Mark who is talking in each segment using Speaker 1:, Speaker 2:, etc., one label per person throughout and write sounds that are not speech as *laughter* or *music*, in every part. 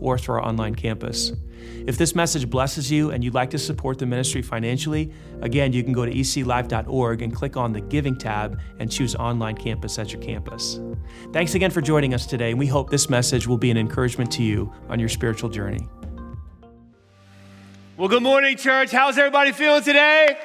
Speaker 1: or through our online campus. If this message blesses you and you'd like to support the ministry financially, again, you can go to eclive.org and click on the Giving tab and choose Online Campus at your campus. Thanks again for joining us today, and we hope this message will be an encouragement to you on your spiritual journey.
Speaker 2: Well, good morning, church. How's everybody feeling today?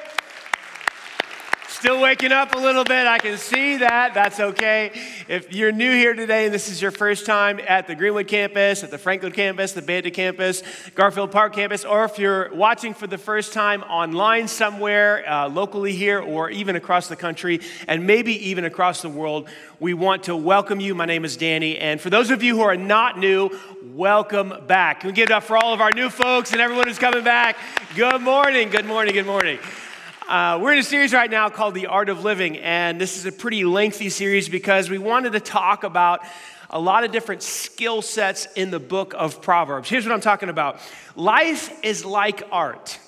Speaker 2: Still waking up a little bit. I can see that. That's okay. If you're new here today and this is your first time at the Greenwood campus, at the Franklin campus, the Beta campus, Garfield Park campus, or if you're watching for the first time online somewhere, uh, locally here, or even across the country, and maybe even across the world, we want to welcome you. My name is Danny. And for those of you who are not new, welcome back. Can we give it up for all of our new folks and everyone who's coming back? Good morning, good morning, good morning. Uh, we're in a series right now called The Art of Living, and this is a pretty lengthy series because we wanted to talk about a lot of different skill sets in the book of Proverbs. Here's what I'm talking about life is like art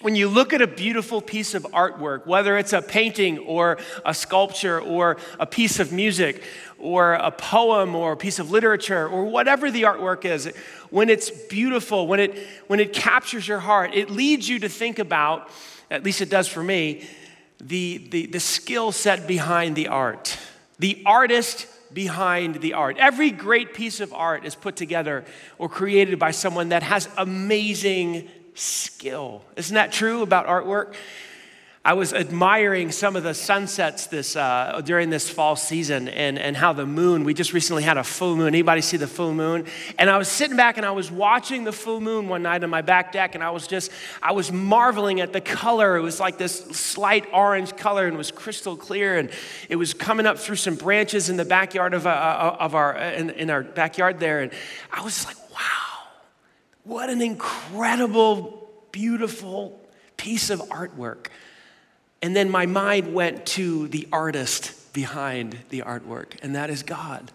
Speaker 2: when you look at a beautiful piece of artwork, whether it's a painting or a sculpture or a piece of music or a poem or a piece of literature or whatever the artwork is, when it's beautiful, when it, when it captures your heart, it leads you to think about, at least it does for me, the, the, the skill set behind the art, the artist behind the art. Every great piece of art is put together or created by someone that has amazing skill. Isn't that true about artwork? I was admiring some of the sunsets this, uh, during this fall season and, and how the moon, we just recently had a full moon. Anybody see the full moon? And I was sitting back and I was watching the full moon one night on my back deck and I was just, I was marveling at the color. It was like this slight orange color and was crystal clear and it was coming up through some branches in the backyard of, uh, uh of our, in, in our backyard there. And I was like, wow, what an incredible, beautiful piece of artwork. And then my mind went to the artist behind the artwork, and that is God.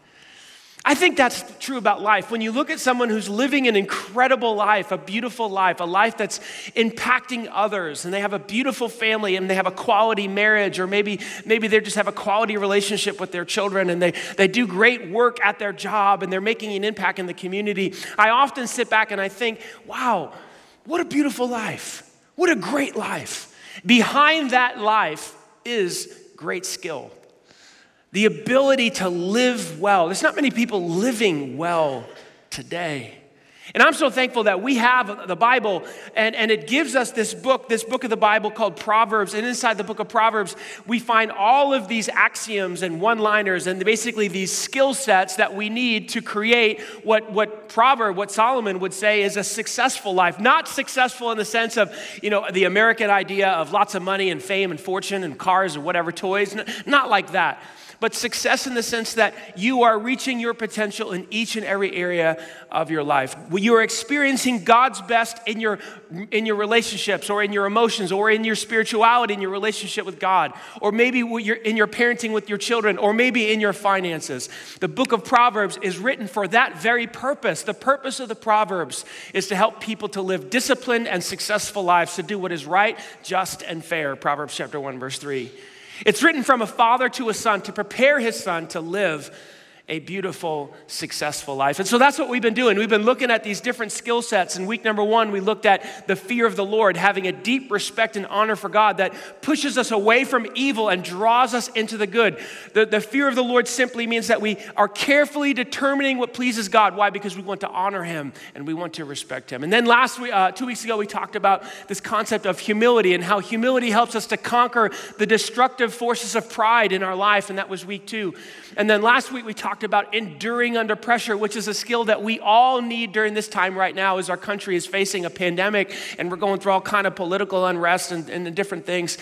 Speaker 2: I think that's true about life. When you look at someone who's living an incredible life, a beautiful life, a life that's impacting others, and they have a beautiful family and they have a quality marriage, or maybe, maybe they just have a quality relationship with their children and they, they do great work at their job and they're making an impact in the community, I often sit back and I think, wow, what a beautiful life. What a great life. Behind that life is great skill. The ability to live well. There's not many people living well today. And I'm so thankful that we have the Bible and, and it gives us this book, this book of the Bible called Proverbs. And inside the book of Proverbs, we find all of these axioms and one liners and basically these skill sets that we need to create what, what Proverb, what Solomon would say is a successful life. Not successful in the sense of, you know, the American idea of lots of money and fame and fortune and cars or whatever toys. Not like that but success in the sense that you are reaching your potential in each and every area of your life. You are experiencing God's best in your, in your relationships or in your emotions or in your spirituality, in your relationship with God, or maybe in your parenting with your children, or maybe in your finances. The book of Proverbs is written for that very purpose. The purpose of the Proverbs is to help people to live disciplined and successful lives, to do what is right, just, and fair. Proverbs chapter 1, verse 3. It's written from a father to a son to prepare his son to live a beautiful, successful life. And so that's what we've been doing. We've been looking at these different skill sets. In week number one, we looked at the fear of the Lord, having a deep respect and honor for God that pushes us away from evil and draws us into the good. The, the fear of the Lord simply means that we are carefully determining what pleases God. Why? Because we want to honor Him and we want to respect Him. And then last week, uh, two weeks ago, we talked about this concept of humility and how humility helps us to conquer the destructive forces of pride in our life. And that was week two. And then last week, we talked talked about enduring under pressure, which is a skill that we all need during this time right now as our country is facing a pandemic and we're going through all kind of political unrest and, and different things.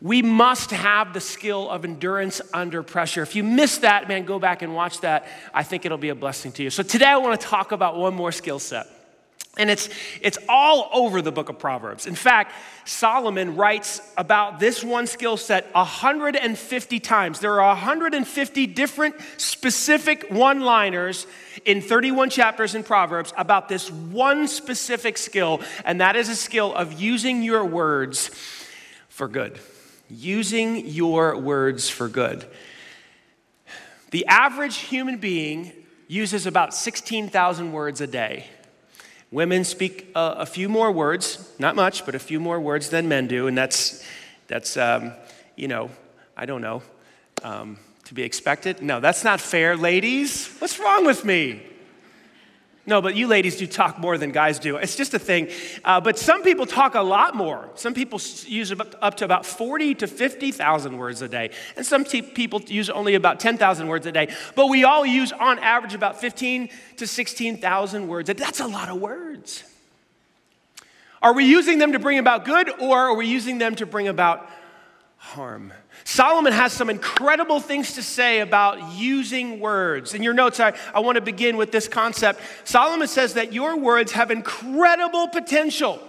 Speaker 2: We must have the skill of endurance under pressure. If you missed that, man, go back and watch that. I think it'll be a blessing to you. So today I want to talk about one more skill set. And it's, it's all over the book of Proverbs. In fact, Solomon writes about this one skill set 150 times. There are 150 different specific one liners in 31 chapters in Proverbs about this one specific skill, and that is a skill of using your words for good. Using your words for good. The average human being uses about 16,000 words a day. Women speak a, a, few more words, not much, but a few more words than men do, and that's, that's um, you know, I don't know, um, to be expected. No, that's not fair, ladies. What's wrong with me? No, but you ladies do talk more than guys do. It's just a thing. Uh, but some people talk a lot more. Some people use up to about 40 to 50,000 words a day. And some t- people use only about 10,000 words a day. But we all use, on average, about 15 to 16,000 words. That's a lot of words. Are we using them to bring about good or are we using them to bring about harm? Solomon has some incredible things to say about using words. In your notes, I, I want to begin with this concept. Solomon says that your words have incredible potential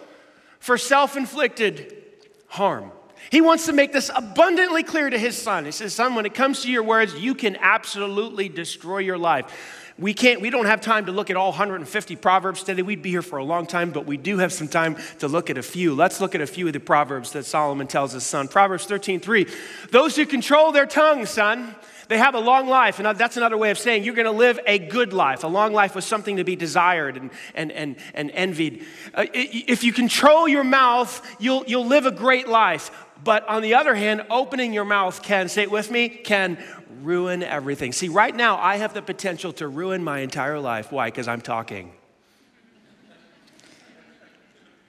Speaker 2: for self inflicted harm. He wants to make this abundantly clear to his son. He says, Son, when it comes to your words, you can absolutely destroy your life. We can't, we don't have time to look at all 150 Proverbs today. We'd be here for a long time, but we do have some time to look at a few. Let's look at a few of the Proverbs that Solomon tells his son. Proverbs 13, 3. Those who control their tongue, son, they have a long life. And that's another way of saying you're going to live a good life. A long life was something to be desired and, and, and, and envied. Uh, if you control your mouth, you'll, you'll live a great life. But on the other hand, opening your mouth can, say it with me, can ruin everything. See, right now, I have the potential to ruin my entire life. Why? Because I'm talking.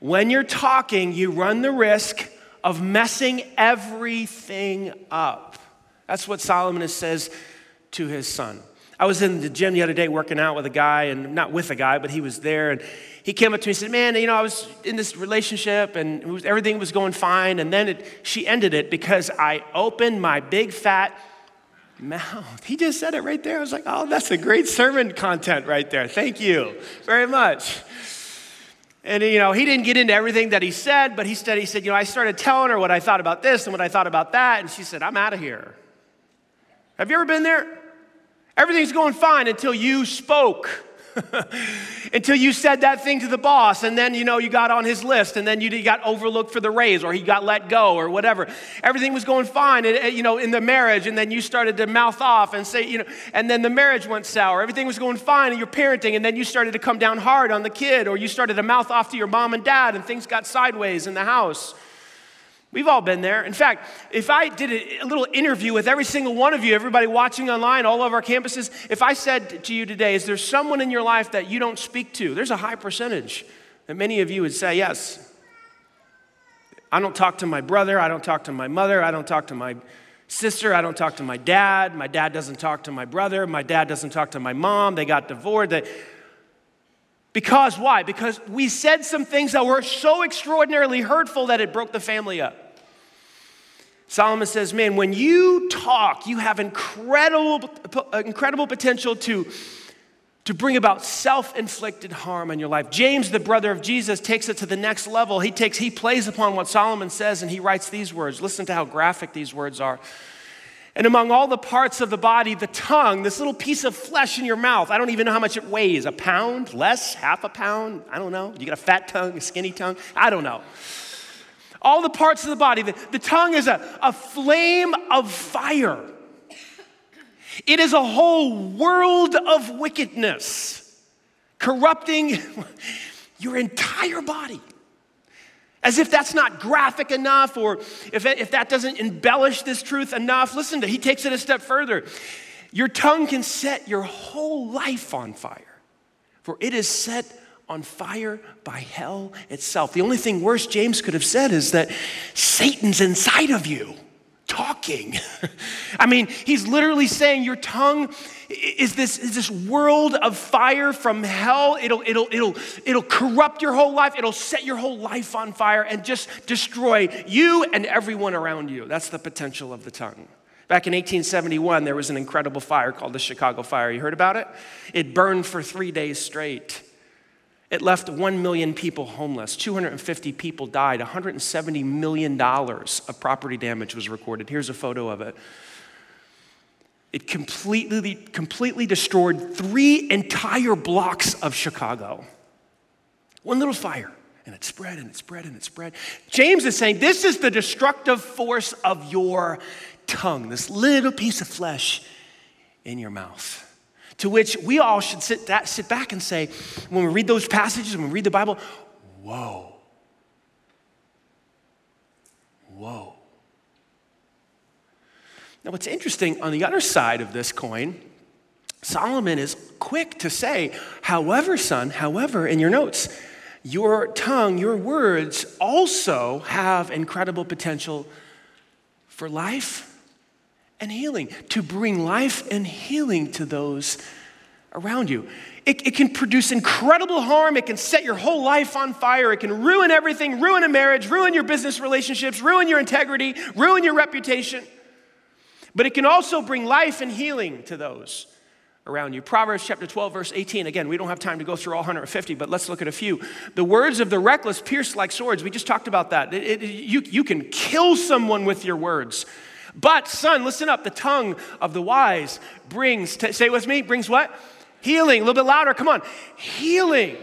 Speaker 2: When you're talking, you run the risk of messing everything up. That's what Solomon says to his son. I was in the gym the other day working out with a guy, and not with a guy, but he was there. And he came up to me and said, Man, you know, I was in this relationship and was, everything was going fine. And then it, she ended it because I opened my big fat mouth. He just said it right there. I was like, oh, that's a great sermon content right there. Thank you very much. And you know, he didn't get into everything that he said, but he said, he said, you know, I started telling her what I thought about this and what I thought about that, and she said, I'm out of here. Have you ever been there? Everything's going fine until you spoke. *laughs* until you said that thing to the boss and then you know you got on his list and then you got overlooked for the raise or he got let go or whatever everything was going fine and, you know in the marriage and then you started to mouth off and say you know and then the marriage went sour everything was going fine in you're parenting and then you started to come down hard on the kid or you started to mouth off to your mom and dad and things got sideways in the house We've all been there. In fact, if I did a little interview with every single one of you, everybody watching online, all of our campuses, if I said to you today, is there someone in your life that you don't speak to? There's a high percentage that many of you would say yes. I don't talk to my brother. I don't talk to my mother. I don't talk to my sister. I don't talk to my dad. My dad doesn't talk to my brother. My dad doesn't talk to my mom. They got divorced. They, because why? Because we said some things that were so extraordinarily hurtful that it broke the family up. Solomon says, Man, when you talk, you have incredible, incredible potential to, to bring about self inflicted harm in your life. James, the brother of Jesus, takes it to the next level. He, takes, he plays upon what Solomon says and he writes these words. Listen to how graphic these words are. And among all the parts of the body, the tongue, this little piece of flesh in your mouth, I don't even know how much it weighs a pound, less, half a pound, I don't know. You got a fat tongue, a skinny tongue, I don't know all the parts of the body. The, the tongue is a, a flame of fire, it is a whole world of wickedness, corrupting *laughs* your entire body. As if that's not graphic enough, or if, if that doesn't embellish this truth enough, listen to, he takes it a step further. Your tongue can set your whole life on fire, for it is set on fire by hell itself. The only thing worse James could have said is that Satan's inside of you talking. *laughs* I mean, he's literally saying your tongue is this, is this world of fire from hell. It'll, it'll, it'll, it'll corrupt your whole life. It'll set your whole life on fire and just destroy you and everyone around you. That's the potential of the tongue. Back in 1871, there was an incredible fire called the Chicago Fire. You heard about it? It burned for three days straight. It left 1 million people homeless. 250 people died. $170 million of property damage was recorded. Here's a photo of it. It completely, completely destroyed three entire blocks of Chicago. One little fire, and it spread and it spread and it spread. James is saying this is the destructive force of your tongue, this little piece of flesh in your mouth. To which we all should sit, that, sit back and say, when we read those passages, when we read the Bible, whoa. Whoa. Now, what's interesting on the other side of this coin, Solomon is quick to say, however, son, however, in your notes, your tongue, your words also have incredible potential for life and healing, to bring life and healing to those around you. It, it, can produce incredible harm. It can set your whole life on fire. It can ruin everything, ruin a marriage, ruin your business relationships, ruin your integrity, ruin your reputation. But it can also bring life and healing to those around you. Proverbs chapter 12, verse 18. Again, we don't have time to go through all 150, but let's look at a few. The words of the reckless pierce like swords. We just talked about that. It, it, you, you can kill someone with your words. But, son, listen up. The tongue of the wise brings, t- say with me, brings what? Healing. A little bit louder. Come on. Healing.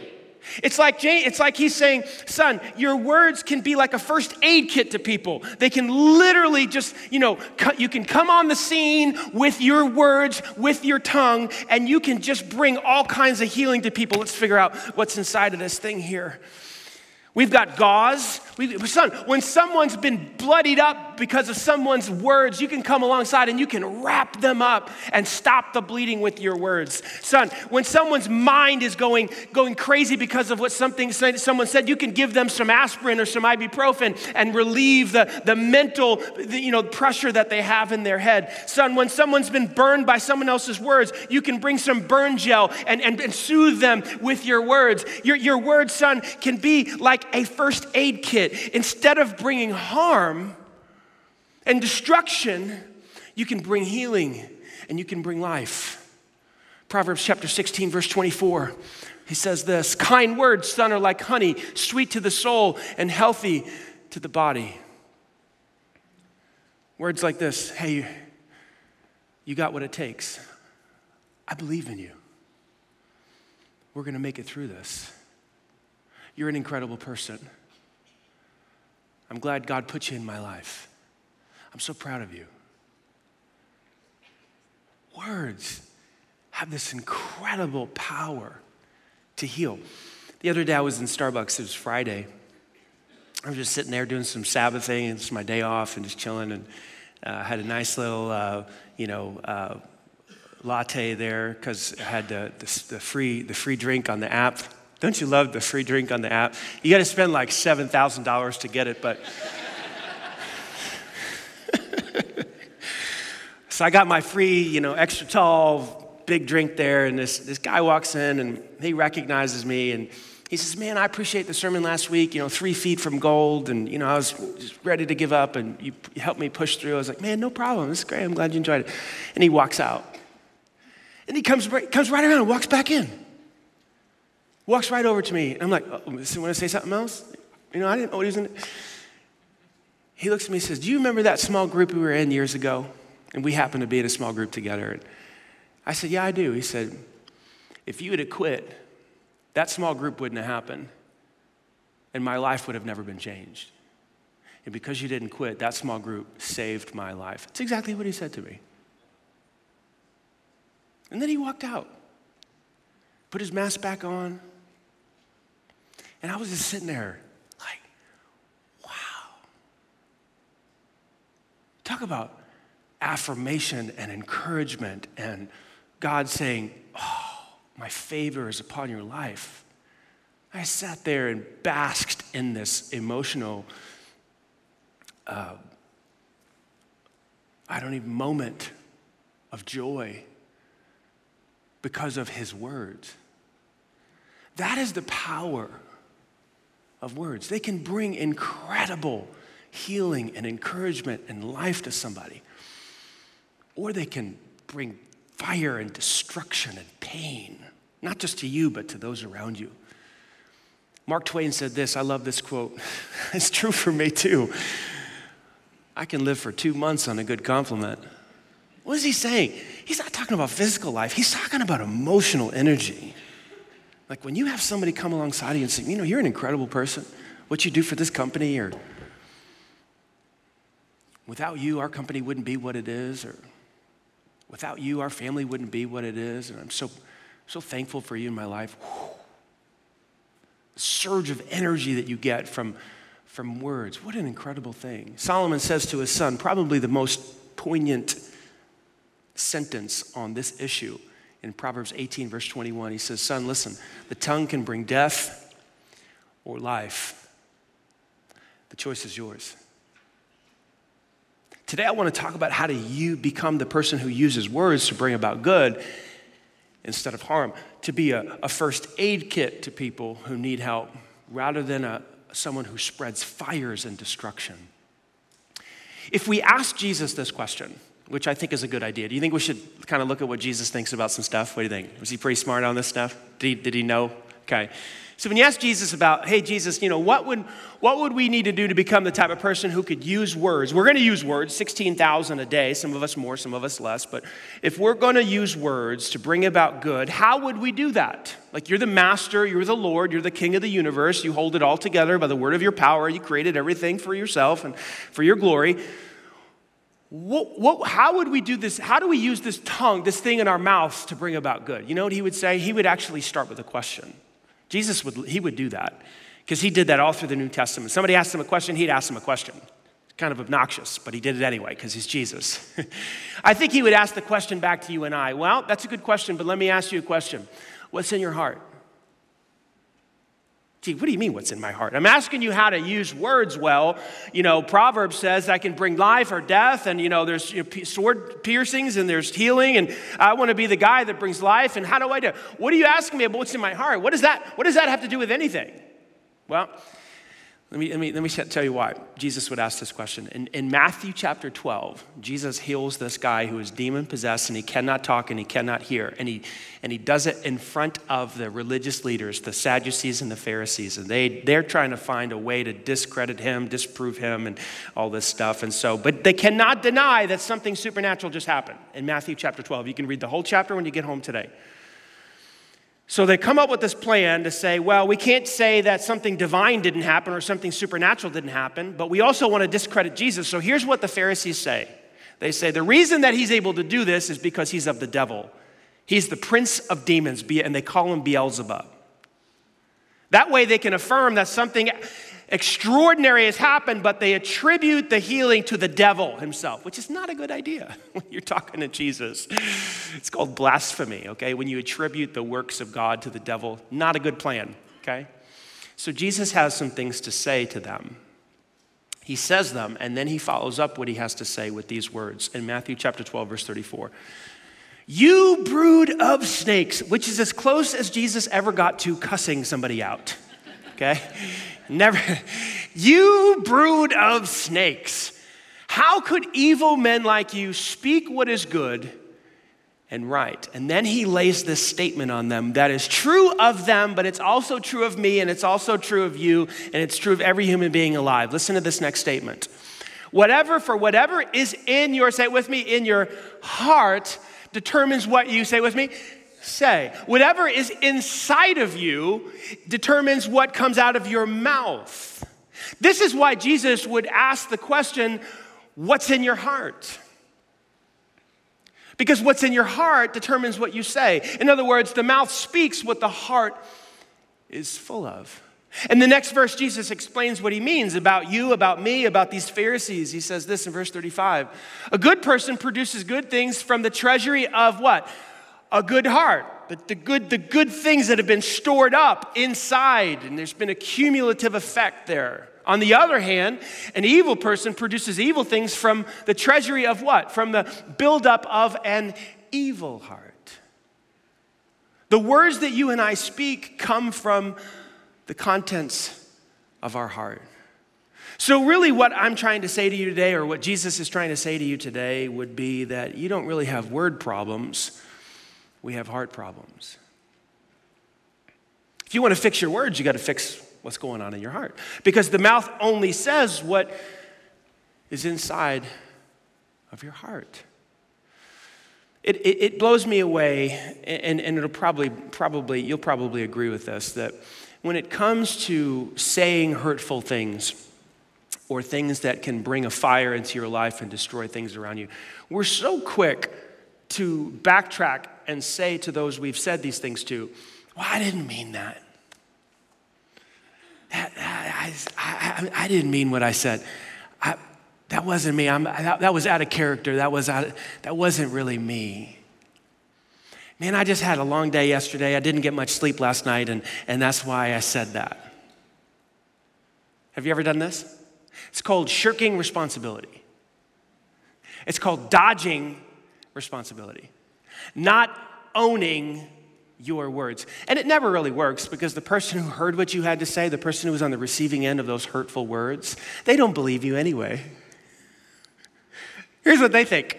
Speaker 2: It's like, Jane, it's like he's saying, son, your words can be like a first aid kit to people. They can literally just, you know, you can come on the scene with your words, with your tongue, and you can just bring all kinds of healing to people. Let's figure out what's inside of this thing here. We've got gauze. We, son, when someone's been bloodied up because of someone's words, you can come alongside and you can wrap them up and stop the bleeding with your words. Son, when someone's mind is going, going crazy because of what something someone said, you can give them some aspirin or some ibuprofen and relieve the, the mental the, you know, pressure that they have in their head. Son, when someone's been burned by someone else's words, you can bring some burn gel and, and, and soothe them with your words. Your, your words, son, can be like like a first aid kit. Instead of bringing harm and destruction, you can bring healing and you can bring life. Proverbs chapter 16, verse 24. He says this Kind words, son, are like honey, sweet to the soul and healthy to the body. Words like this Hey, you got what it takes. I believe in you. We're going to make it through this. You're an incredible person. I'm glad God put you in my life. I'm so proud of you. Words have this incredible power to heal. The other day I was in Starbucks, it was Friday. I was just sitting there doing some Sabbathing, it's my day off, and just chilling, and uh, had a nice little, uh, you know, uh, latte there because I had the, the, the, free, the free drink on the app. Don't you love the free drink on the app? You got to spend like $7,000 to get it, but. *laughs* so I got my free, you know, extra tall, big drink there, and this, this guy walks in and he recognizes me and he says, Man, I appreciate the sermon last week, you know, three feet from gold. And, you know, I was ready to give up and you helped me push through. I was like, Man, no problem. Is great. I'm glad you enjoyed it. And he walks out. And he comes, comes right around and walks back in walks right over to me. And I'm like, oh, want to say something else? You know, I didn't know what he was in. He looks at me and says, Do you remember that small group we were in years ago? And we happened to be in a small group together. And I said, Yeah, I do. He said, If you had quit, that small group wouldn't have happened. And my life would have never been changed. And because you didn't quit, that small group saved my life. It's exactly what he said to me. And then he walked out, put his mask back on, and I was just sitting there like, wow. Talk about affirmation and encouragement and God saying, oh, my favor is upon your life. I sat there and basked in this emotional, uh, I don't even moment of joy because of his words. That is the power of words. They can bring incredible healing and encouragement and life to somebody. Or they can bring fire and destruction and pain, not just to you, but to those around you. Mark Twain said this. I love this quote. *laughs* it's true for me too. I can live for two months on a good compliment. What is he saying? He's not talking about physical life, he's talking about emotional energy. Like when you have somebody come alongside you and say, you know, you're an incredible person, what you do for this company, or without you, our company wouldn't be what it is, or without you, our family wouldn't be what it is, and I'm so, so thankful for you in my life. Surge of energy that you get from, from words. What an incredible thing. Solomon says to his son, probably the most poignant sentence on this issue in Proverbs 18, verse 21. He says, Son, listen, the tongue can bring death or life. The choice is yours. Today, I want to talk about how do you become the person who uses words to bring about good instead of harm, to be a, a first aid kit to people who need help rather than a, someone who spreads fires and destruction. If we ask Jesus this question, which I think is a good idea. Do you think we should kind of look at what Jesus thinks about some stuff? What do you think? Was he pretty smart on this stuff? Did he, did he know? Okay. So when you ask Jesus about, hey, Jesus, you know, what would, what would we need to do to become the type of person who could use words? We're going to use words, 16,000 a day, some of us more, some of us less. But if we're going to use words to bring about good, how would we do that? Like you're the master, you're the Lord, you're the king of the universe. You hold it all together by the word of your power. You created everything for yourself and for your glory. What, what, how would we do this? How do we use this tongue, this thing in our mouths to bring about good? You know what he would say? He would actually start with a question. Jesus would, he would do that because he did that all through the New Testament. Somebody asked him a question, he'd ask them a question. It's kind of obnoxious, but he did it anyway because he's Jesus. *laughs* I think he would ask the question back to you and I. Well, that's a good question, but let me ask you a question. What's in your heart? Gee, what do you mean, what's in my heart? I'm asking you how to use words well. You know, Proverbs says I can bring life or death, and, you know, there's you know, sword piercings and there's healing, and I want to be the guy that brings life. And how do I do? What are you asking me about what's in my heart? What does that, what does that have to do with anything? Well, let me, let me, let me tell you why Jesus would ask this question. In, in Matthew chapter 12, Jesus heals this guy who is demon possessed and he cannot talk and he cannot hear. And he, and he does it in front of the religious leaders, the Sadducees and the Pharisees. And they, they're trying to find a way to discredit him, disprove him, and all this stuff. And so, but they cannot deny that something supernatural just happened in Matthew chapter 12. You can read the whole chapter when you get home today. So they come up with this plan to say, well, we can't say that something divine didn't happen or something supernatural didn't happen, but we also want to discredit Jesus. So here's what the Pharisees say they say, the reason that he's able to do this is because he's of the devil. He's the prince of demons, and they call him Beelzebub. That way they can affirm that something extraordinary has happened, but they attribute the healing to the devil himself, which is not a good idea *laughs* when you're talking to Jesus. It's called blasphemy, okay? When you attribute the works of God to the devil, not a good plan, okay? So Jesus has some things to say to them. He says them, and then he follows up what he has to say with these words in Matthew chapter 12, verse 34. You brood of snakes, which is as close as Jesus ever got to cussing somebody out. Okay? Never. You brood of snakes. How could evil men like you speak what is good and right? And then he lays this statement on them that is true of them, but it's also true of me, and it's also true of you, and it's true of every human being alive. Listen to this next statement. Whatever, for whatever is in your, say it with me, in your heart determines what you, say with me, say. Whatever is inside of you determines what comes out of your mouth. This is why Jesus would ask the question, What's in your heart? Because what's in your heart determines what you say. In other words, the mouth speaks what the heart is full of. And the next verse, Jesus explains what he means about you, about me, about these Pharisees. He says this in verse 35 A good person produces good things from the treasury of what? A good heart, the, the, good, the good things that have been stored up inside, and there's been a cumulative effect there. On the other hand, an evil person produces evil things from the treasury of what? From the buildup of an evil heart. The words that you and I speak come from the contents of our heart. So, really, what I'm trying to say to you today, or what Jesus is trying to say to you today, would be that you don't really have word problems we have heart problems. If you want to fix your words, you got to fix what's going on in your heart. Because the mouth only says what is inside of your heart. It, it, it, blows me away, and, and it'll probably, probably, you'll probably agree with this, that when it comes to saying hurtful things or things that can bring a fire into your life and destroy things around you, we're so quick to backtrack and say to those we've said these things to, well, I didn't mean that. that, I, I, I, didn't mean what I said. I, that wasn't me. That, that, was out of character. That, was out of, that wasn't really me. Man, I just had a long day yesterday. I didn't get much sleep last night, and, and that's why I said that. Have you ever done this? It's called shirking responsibility. It's called dodging responsibility, not owning your words. And it never really works because the person who heard what you had to say, the person who was on the receiving end of those hurtful words, they don't believe you anyway. Here's what they think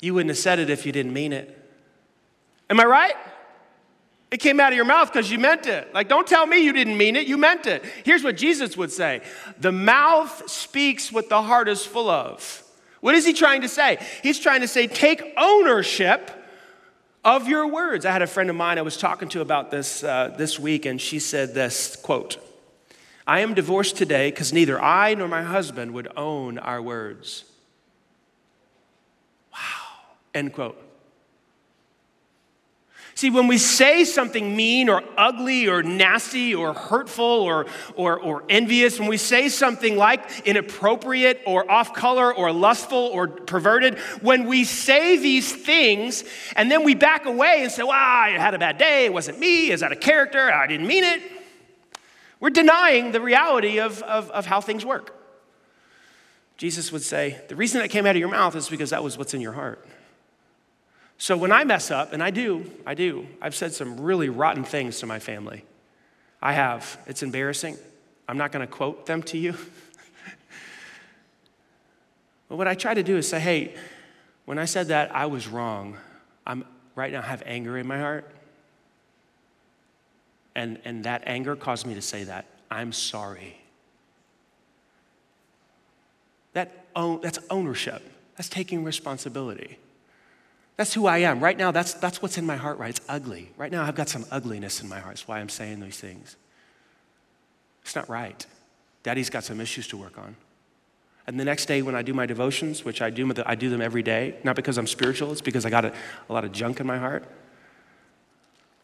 Speaker 2: you wouldn't have said it if you didn't mean it. Am I right? It came out of your mouth because you meant it. Like, don't tell me you didn't mean it, you meant it. Here's what Jesus would say The mouth speaks what the heart is full of. What is he trying to say? He's trying to say, take ownership of your words. I had a friend of mine I was talking to about this uh, this week, and she said this quote I am divorced today because neither I nor my husband would own our words. Wow. End quote. See, when we say something mean or ugly or nasty or hurtful or, or, or envious, when we say something like inappropriate or off color or lustful or perverted, when we say these things and then we back away and say, well, I had a bad day, it wasn't me, is that a character, I didn't mean it, we're denying the reality of, of, of how things work. Jesus would say, the reason that came out of your mouth is because that was what's in your heart. So when I mess up, and I do, I do, I've said some really rotten things to my family. I have. It's embarrassing. I'm not going to quote them to you. *laughs* but what I try to do is say, hey, when I said that, I was wrong. I'm right now I have anger in my heart. And, and that anger caused me to say that. I'm sorry. That that's ownership. That's taking responsibility. That's who I am. Right now, that's, that's what's in my heart, right? It's ugly. Right now, I've got some ugliness in my heart. That's why I'm saying these things. It's not right. Daddy's got some issues to work on. And the next day, when I do my devotions, which I do, I do them every day, not because I'm spiritual, it's because I got a, a lot of junk in my heart.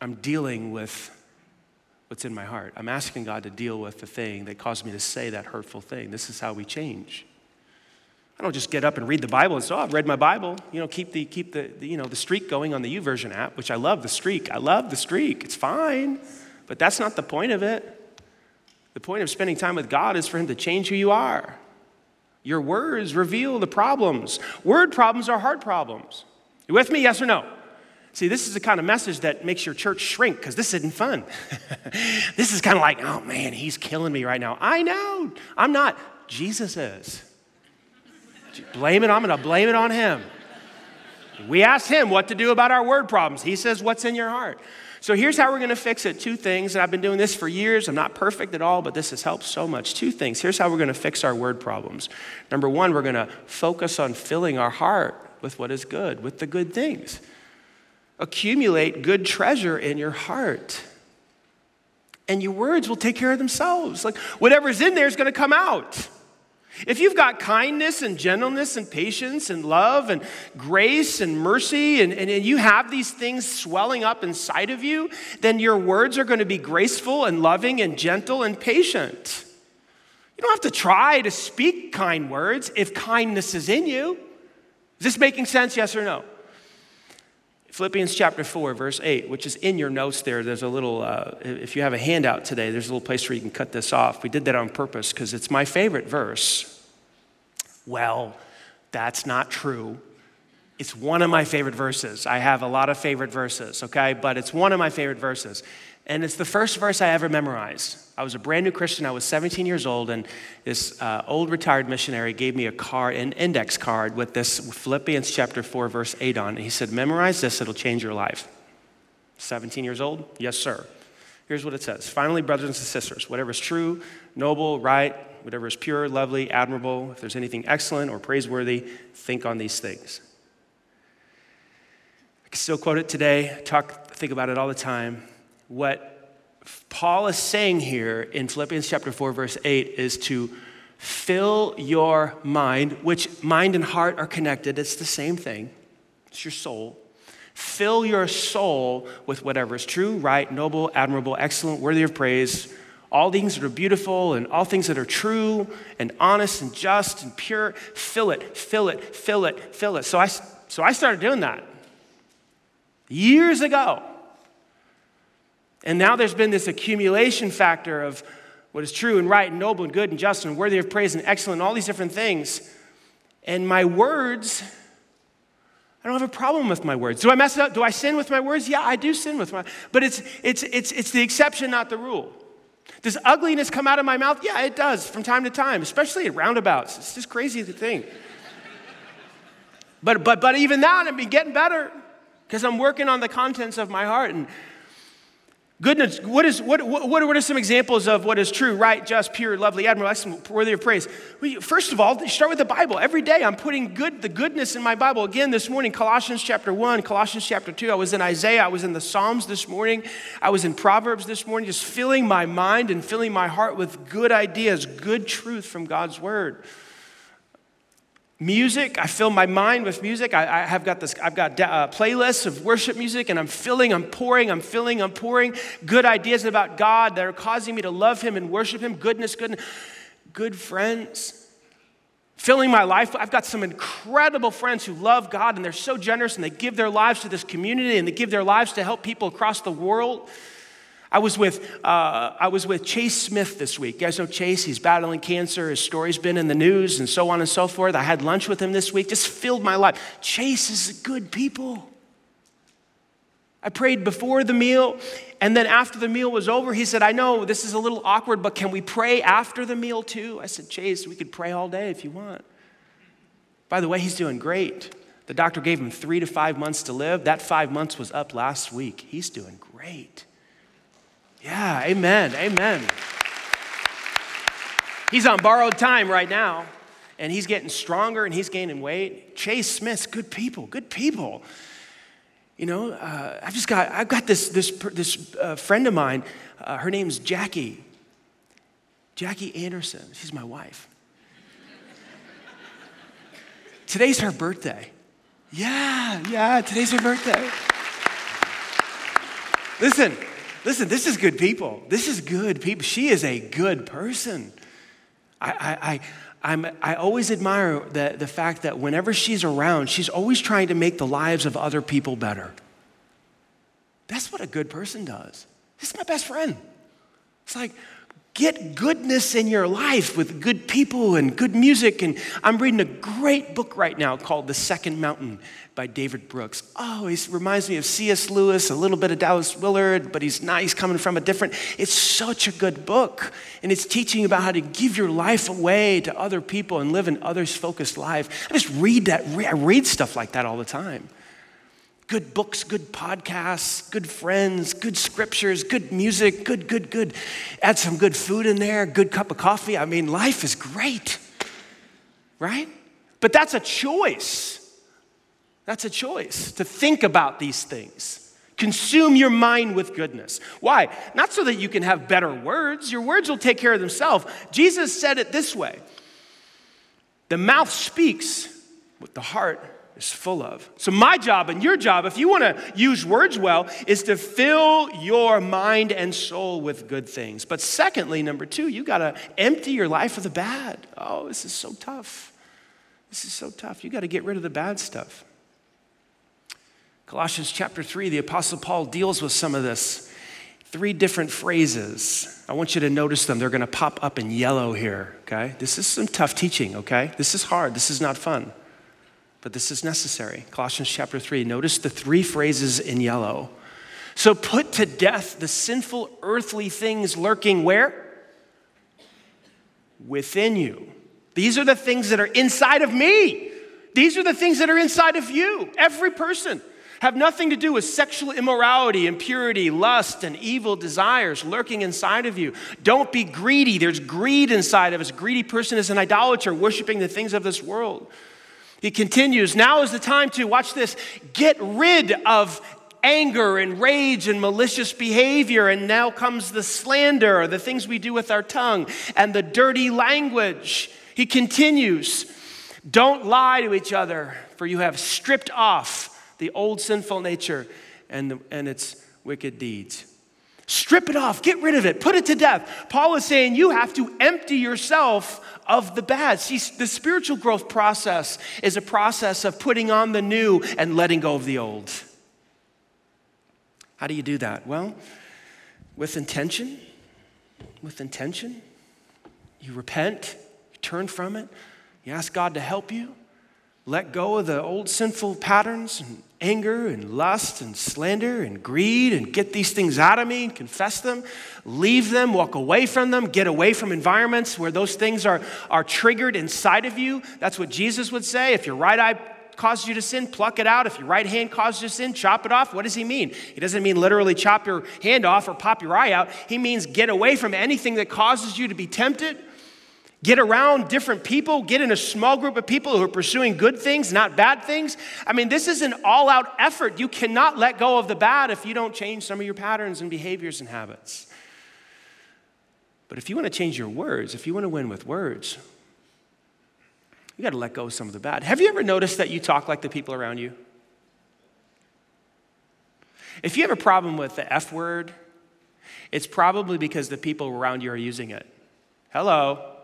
Speaker 2: I'm dealing with what's in my heart. I'm asking God to deal with the thing that caused me to say that hurtful thing. This is how we change. I don't just get up and read the Bible and say, oh, I've read my Bible. You know, keep the, keep the, the, you know, the streak going on the YouVersion app, which I love the streak. I love the streak. It's fine. But that's not the point of it. The point of spending time with God is for Him to change who you are. Your words reveal the problems. Word problems are heart problems. You with me? Yes or no? See, this is the kind of message that makes your church shrink because this isn't fun. *laughs* this is kind of like, oh man, he's killing me right now. I know. I'm not. Jesus is. Blame it, I'm going to blame it on him. We asked him what to do about our word problems. He says, What's in your heart? So here's how we're going to fix it. Two things, and I've been doing this for years. I'm not perfect at all, but this has helped so much. Two things. Here's how we're going to fix our word problems. Number one, we're going to focus on filling our heart with what is good, with the good things. Accumulate good treasure in your heart. And your words will take care of themselves. Like whatever's in there is going to come out. If you've got kindness and gentleness and patience and love and grace and mercy, and, and, and, you have these things swelling up inside of you, then your words are going to be graceful and loving and gentle and patient. You don't have to try to speak kind words if kindness is in you. Is this making sense, yes or no? Philippians chapter 4, verse 8, which is in your notes there. There's a little, uh, if you have a handout today, there's a little place where you can cut this off. We did that on purpose because it's my favorite verse. Well, that's not true. It's one of my favorite verses. I have a lot of favorite verses, okay? But it's one of my favorite verses. And it's the first verse I ever memorized. I was a brand new Christian. I was 17 years old, and this uh, old retired missionary gave me a card, an index card with this Philippians chapter 4, verse 8 on. And he said, Memorize this, it'll change your life. 17 years old? Yes, sir. Here's what it says Finally, brothers and sisters, whatever is true, noble, right, whatever is pure, lovely, admirable, if there's anything excellent or praiseworthy, think on these things. I can still quote it today, talk, think about it all the time. What Paul is saying here in Philippians chapter 4, verse 8 is to fill your mind, which mind and heart are connected, it's the same thing, it's your soul. Fill your soul with whatever is true, right, noble, admirable, excellent, worthy of praise, all things that are beautiful and all things that are true and honest and just and pure. Fill it, fill it, fill it, fill it. So I, so I started doing that years ago. And now there's been this accumulation factor of what is true and right and noble and good and just and worthy of praise and excellent, all these different things. And my words, I don't have a problem with my words. Do I mess it up? Do I sin with my words? Yeah, I do sin with my, but it's, it's, it's, it's the exception, not the rule. Does ugliness come out of my mouth? Yeah, it does from time to time, especially at roundabouts. It's just crazy to think. *laughs* but, but, but even that, been getting better because I'm working on the contents of my heart. And Goodness, what, is, what, what, what are some examples of what is true, right, just, pure, lovely, admirable, excellent, worthy of praise? First of all, start with the Bible. Every day I'm putting good, the goodness in my Bible. Again, this morning, Colossians chapter 1, Colossians chapter 2. I was in Isaiah, I was in the Psalms this morning, I was in Proverbs this morning, just filling my mind and filling my heart with good ideas, good truth from God's Word. Music, I fill my mind with music. I, I have got this, I've got uh, playlists of worship music, and I'm filling, I'm pouring, I'm filling, I'm pouring good ideas about God that are causing me to love Him and worship Him. Goodness, good, good friends. Filling my life. I've got some incredible friends who love God and they're so generous and they give their lives to this community and they give their lives to help people across the world. I was with, uh, I was with Chase Smith this week. You guys know Chase? He's battling cancer. His story's been in the news and so on and so forth. I had lunch with him this week, just filled my life. Chase is good people. I prayed before the meal, and then after the meal was over, he said, I know this is a little awkward, but can we pray after the meal too? I said, Chase, we could pray all day if you want. By the way, he's doing great. The doctor gave him three to five months to live. That five months was up last week. He's doing great. Yeah, amen, amen. He's on borrowed time right now, and he's getting stronger and he's gaining weight. Chase Smith's good people, good people. You know, uh, I've just got, I've got this, this, this uh, friend of mine, uh, her name's Jackie. Jackie Anderson, she's my wife. Today's her birthday. Yeah, yeah, today's her birthday. Listen, Listen, this is good people. This is good people. She is a good person. I, I, I, I'm, I always admire the, the fact that whenever she's around, she's always trying to make the lives of other people better. That's what a good person does. This is my best friend. It's like, get goodness in your life with good people and good music. And I'm reading a great book right now called The Second Mountain by David Brooks. Oh, he reminds me of C.S. Lewis, a little bit of Dallas Willard, but he's not, he's coming from a different, it's such a good book. And it's teaching about how to give your life away to other people and live an others focused life. I just read that, I read stuff like that all the time. Good books, good podcasts, good friends, good scriptures, good music, good, good, good. Add some good food in there, good cup of coffee. I mean, life is great, right? But that's a choice. That's a choice to think about these things. Consume your mind with goodness. Why? Not so that you can have better words. Your words will take care of themselves. Jesus said it this way The mouth speaks what the heart is full of. So, my job and your job, if you want to use words well, is to fill your mind and soul with good things. But, secondly, number two, you got to empty your life of the bad. Oh, this is so tough. This is so tough. You got to get rid of the bad stuff. Colossians chapter 3, the Apostle Paul deals with some of this. Three different phrases. I want you to notice them. They're going to pop up in yellow here, okay? This is some tough teaching, okay? This is hard. This is not fun. But this is necessary. Colossians chapter 3. Notice the three phrases in yellow. So put to death the sinful earthly things lurking where? Within you. These are the things that are inside of me. These are the things that are inside of you, every person. have nothing to do with sexual immorality, impurity, lust, and evil desires lurking inside of you. Don't be greedy. There's greed inside of us. A greedy person is an idolater, worshiping the things of this world. He continues, now is the time to, watch this, get rid of anger and rage and malicious behavior. And now comes the slander, the things we do with our tongue, and the dirty language. He continues, don't lie to each other, for you have stripped off the old sinful nature and, the, and its wicked deeds. Strip it off, get rid of it, put it to death. Paul is saying you have to empty yourself of the bad. See, the spiritual growth process is a process of putting on the new and letting go of the old. How do you do that? Well, with intention, with intention. You repent, you turn from it, you ask God to help you, let go of the old sinful patterns and anger and lust and slander and greed and get these things out of me and confess them, leave them, walk away from them, get away from environments where those things are, are triggered inside of you. That's what Jesus would say. If your right eye causes you to sin, pluck it out. If your right hand causes you to sin, chop it off. What does he mean? He doesn't mean literally chop your hand off or pop your eye out. He means get away from anything that causes you to be tempted Get around different people, get in a small group of people who are pursuing good things, not bad things. I mean, this is an all out effort. You cannot let go of the bad if you don't change some of your patterns and behaviors and habits. But if you want to change your words, if you want to win with words, you got to let go of some of the bad. Have you ever noticed that you talk like the people around you? If you have a problem with the F word, it's probably because the people around you are using it. Hello.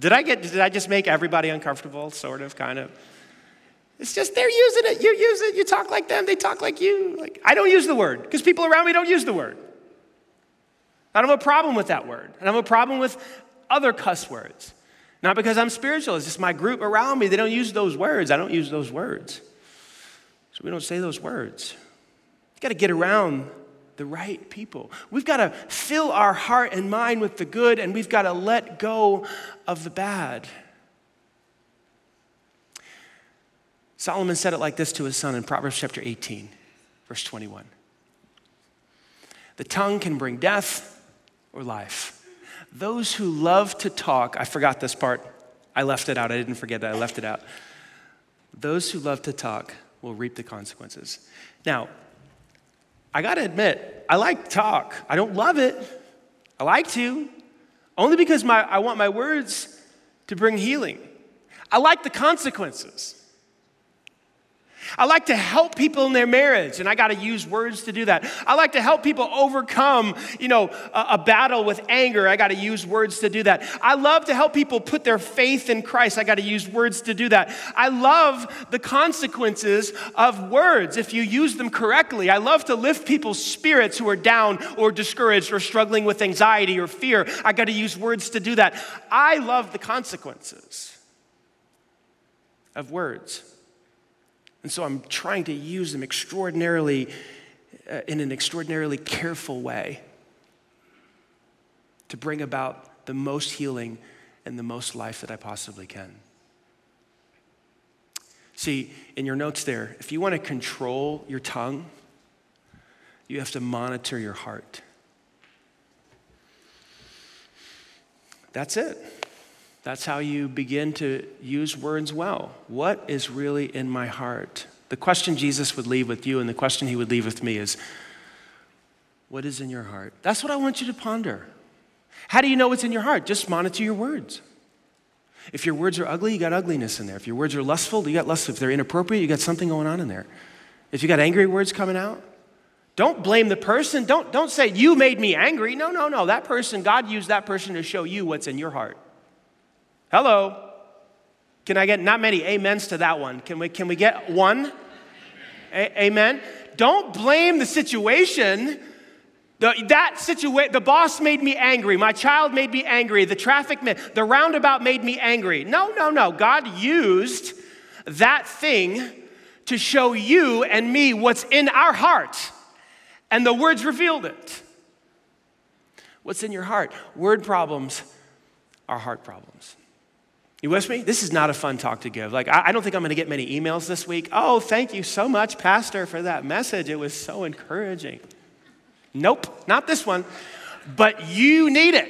Speaker 2: Did I get, did I just make everybody uncomfortable, sort of, kind of? It's just they're using it. You use it. You talk like them. They talk like you. Like I don't use the word because people around me don't use the word. I don't have a problem with that word. And I have a problem with other cuss words. Not because I'm spiritual. It's just my group around me. They don't use those words. I don't use those words. So we don't say those words. You got to get around the right people. We've got to fill our heart and mind with the good, and we've got to let go of the bad. Solomon said it like this to his son in Proverbs chapter 18, verse 21. The tongue can bring death or life. Those who love to talk, I forgot this part. I left it out. I didn't forget that. I left it out. Those who love to talk will reap the consequences. Now, I got to admit, I like talk. I don't love it. I like to, only because my, I want my words to bring healing. I like the consequences. I like to help people in their marriage, and I got to use words to do that. I like to help people overcome, you know, a, a battle with anger. I got to use words to do that. I love to help people put their faith in Christ. I got to use words to do that. I love the consequences of words if you use them correctly. I love to lift people's spirits who are down or discouraged or struggling with anxiety or fear. I got to use words to do that. I love the consequences of words. And so I'm trying to use them extraordinarily, uh, in an extraordinarily careful way to bring about the most healing and the most life that I possibly can. See, in your notes there, if you want to control your tongue, you have to monitor your heart. That's it. That's how you begin to use words well. What is really in my heart? The question Jesus would leave with you and the question he would leave with me is what is in your heart? That's what I want you to ponder. How do you know what's in your heart? Just monitor your words. If your words are ugly, you got ugliness in there. If your words are lustful, you got lust. If they're inappropriate, you got something going on in there. If you got angry words coming out, don't blame the person. Don't, don't say, you made me angry. No, no, no. That person, God used that person to show you what's in your heart. Hello. Can I get not many amens to that one? Can we, can we get one? A- amen. Don't blame the situation. The, that situation, the boss made me angry. My child made me angry. The traffic, the roundabout made me angry. No, no, no. God used that thing to show you and me what's in our heart. And the words revealed it. What's in your heart? Word problems are heart problems. You with me? This is not a fun talk to give. Like, I, I don't think I'm going to get many emails this week. Oh, thank you so much, Pastor, for that message. It was so encouraging. Nope, not this one. But you need it.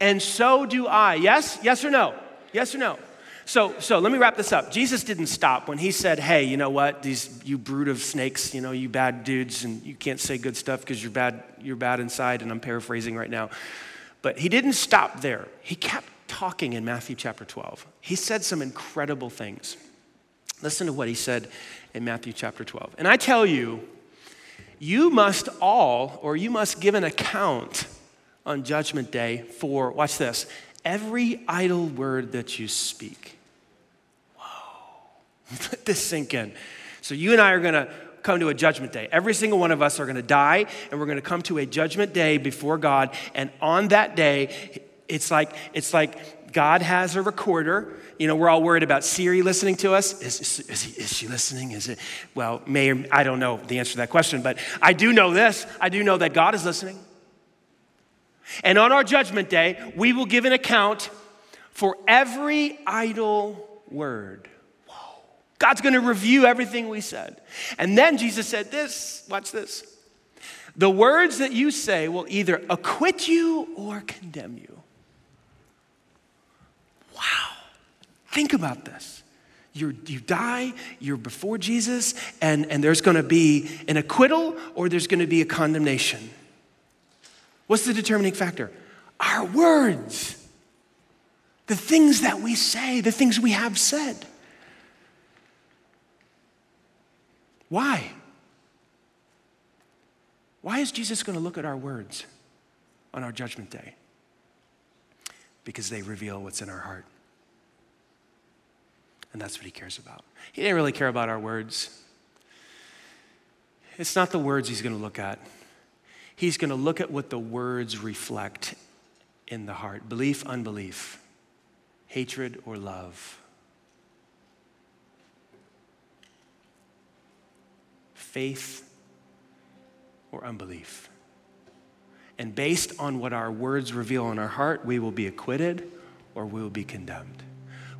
Speaker 2: And so do I. Yes? Yes or no? Yes or no? So, so let me wrap this up. Jesus didn't stop when he said, Hey, you know what? These, you brood of snakes, you know, you bad dudes, and you can't say good stuff because you're bad, you're bad inside, and I'm paraphrasing right now. But he didn't stop there. He kept talking in Matthew chapter 12. He said some incredible things. Listen to what he said in Matthew chapter 12. And I tell you, you must all, or you must give an account on Judgment Day for, watch this, every idle word that you speak. Whoa. *laughs* Let this sink in. So you and I are going to come to a judgment day. Every single one of us are going to die, and we're going to come to a judgment day before God. And on that day, it's like it's like God has a recorder. You know, we're all worried about Siri listening to us. Is, is, is, is she listening? Is it? Well, may or, I don't know the answer to that question, but I do know this. I do know that God is listening. And on our judgment day, we will give an account for every idle word. Whoa. God's going to review everything we said. And then Jesus said this watch this. The words that you say will either acquit you or condemn you. Wow. Think about this. you you die, you're before Jesus, and, and there's going to be an acquittal or there's going to be a condemnation. What's the determining factor? Our words. The things that we say, the things we have said. Why? Why is Jesus going to look at our words on our judgment day? Because they reveal what's in our heart. And that's what he cares about. He didn't really care about our words. It's not the words he's going to look at. He's going to look at what the words reflect in the heart belief, unbelief, hatred, or love. Faith or unbelief. And based on what our words reveal in our heart, we will be acquitted or we will be condemned.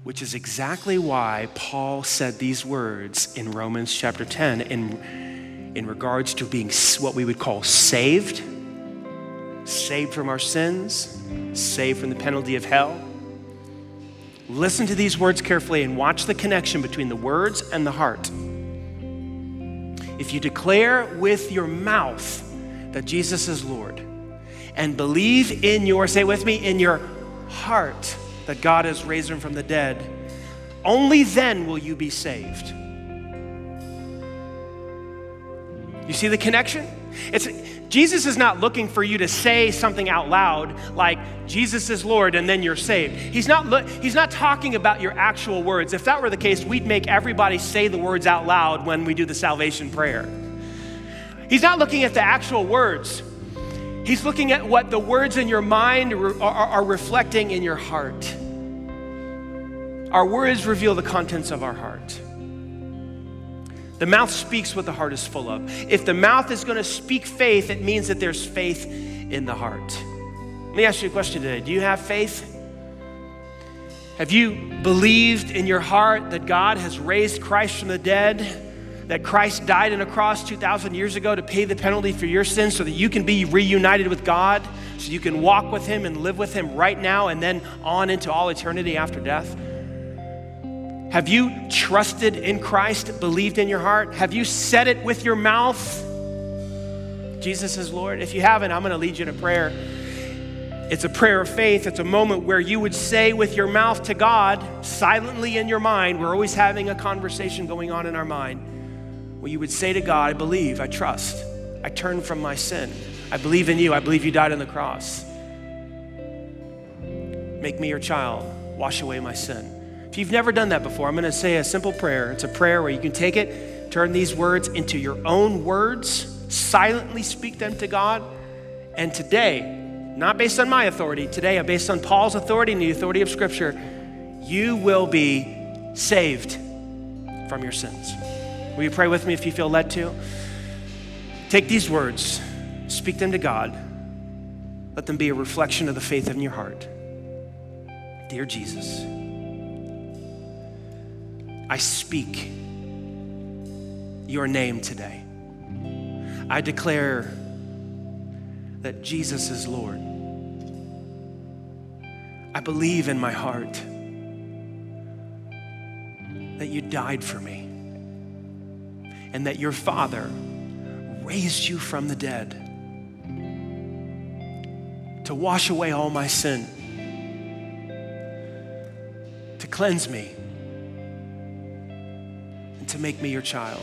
Speaker 2: Which is exactly why Paul said these words in Romans chapter 10 in in regards to being what we would call saved, saved from our sins, saved from the penalty of hell. Listen to these words carefully and watch the connection between the words and the heart. If you declare with your mouth that Jesus is Lord and believe in your, say with me, in your heart that God has raised him from the dead, only then will you be saved. You see the connection? It's, Jesus is not looking for you to say something out loud like Jesus is Lord and then you're saved. He's not, he's not talking about your actual words. If that were the case, we'd make everybody say the words out loud when we do the salvation prayer. He's not looking at the actual words. He's looking at what the words in your mind are, are reflecting in your heart. Our words reveal the contents of our heart. The mouth speaks what the heart is full of. If the mouth is going to speak faith, it means that there's faith in the heart. Let me ask you a question today Do you have faith? Have you believed in your heart that God has raised Christ from the dead? That Christ died on a cross 2,000 years ago to pay the penalty for your sins so that you can be reunited with God, so you can walk with Him and live with Him right now and then on into all eternity after death? Have you trusted in Christ, believed in your heart? Have you said it with your mouth? Jesus is Lord. If you haven't, I'm going to lead you in a prayer. It's a prayer of faith. It's a moment where you would say with your mouth to God, silently in your mind, we're always having a conversation going on in our mind, where you would say to God, I believe, I trust, I turn from my sin. I believe in you. I believe you died on the cross. Make me your child. Wash away my sin. If you've never done that before, I'm going to say a simple prayer. It's a prayer where you can take it, turn these words into your own words, silently speak them to God. And today, not based on my authority, today, uh, based on Paul's authority and the authority of Scripture, you will be saved from your sins. Will you pray with me if you feel led to? Take these words, speak them to God. Let them be a reflection of the faith in your heart. Dear Jesus, I speak your name today. I declare that Jesus is Lord. I believe in my heart that you died for me and that your Father raised you from the dead to wash away all my sin, to cleanse me, to make me your child.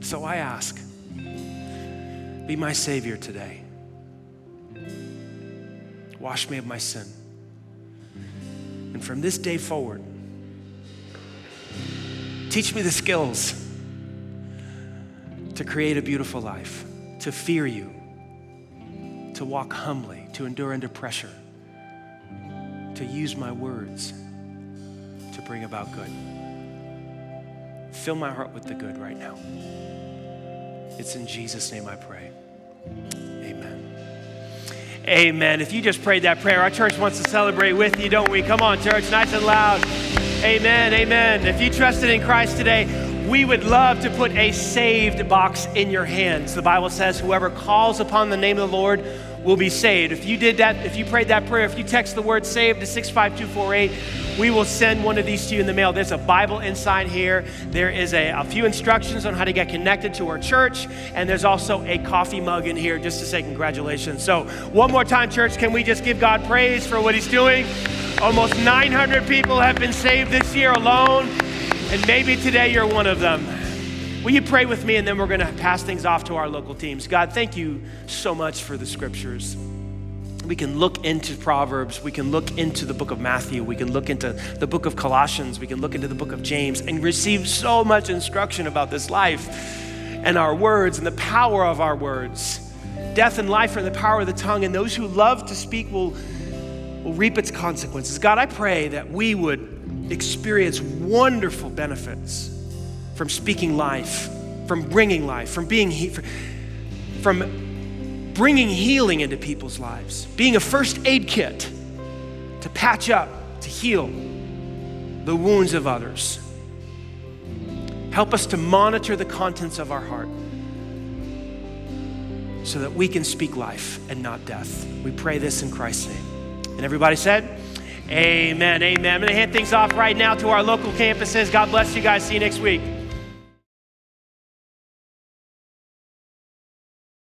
Speaker 2: So I ask, be my Savior today. Wash me of my sin. And from this day forward, teach me the skills to create a beautiful life, to fear you, to walk humbly, to endure under pressure, to use my words to bring about good. Fill my heart with the good right now. It's in Jesus' name I pray. Amen. Amen. If you just prayed that prayer, our church wants to celebrate with you, don't we? Come on, church, nice and loud. Amen. Amen. If you trusted in Christ today, we would love to put a saved box in your hands. The Bible says, whoever calls upon the name of the Lord will be saved. If you did that, if you prayed that prayer, if you text the word saved to 65248, we will send one of these to you in the mail. There's a Bible inside here. There is a, a few instructions on how to get connected to our church. And there's also a coffee mug in here just to say congratulations. So, one more time, church, can we just give God praise for what He's doing? Almost 900 people have been saved this year alone. And maybe today you're one of them. Will you pray with me and then we're going to pass things off to our local teams? God, thank you so much for the scriptures. We can look into Proverbs, we can look into the book of Matthew, we can look into the book of Colossians, we can look into the book of James and receive so much instruction about this life and our words and the power of our words. Death and life are in the power of the tongue, and those who love to speak will, will reap its consequences. God, I pray that we would experience wonderful benefits from speaking life, from bringing life, from being he, from bringing healing into people's lives, being a first aid kit to patch up, to heal the wounds of others. Help us to monitor the contents of our heart so that we can speak life and not death. We pray this in Christ's name. And everybody said, Amen. Amen. I'm going to hand things off right now to our local campuses. God bless you guys. See you next week.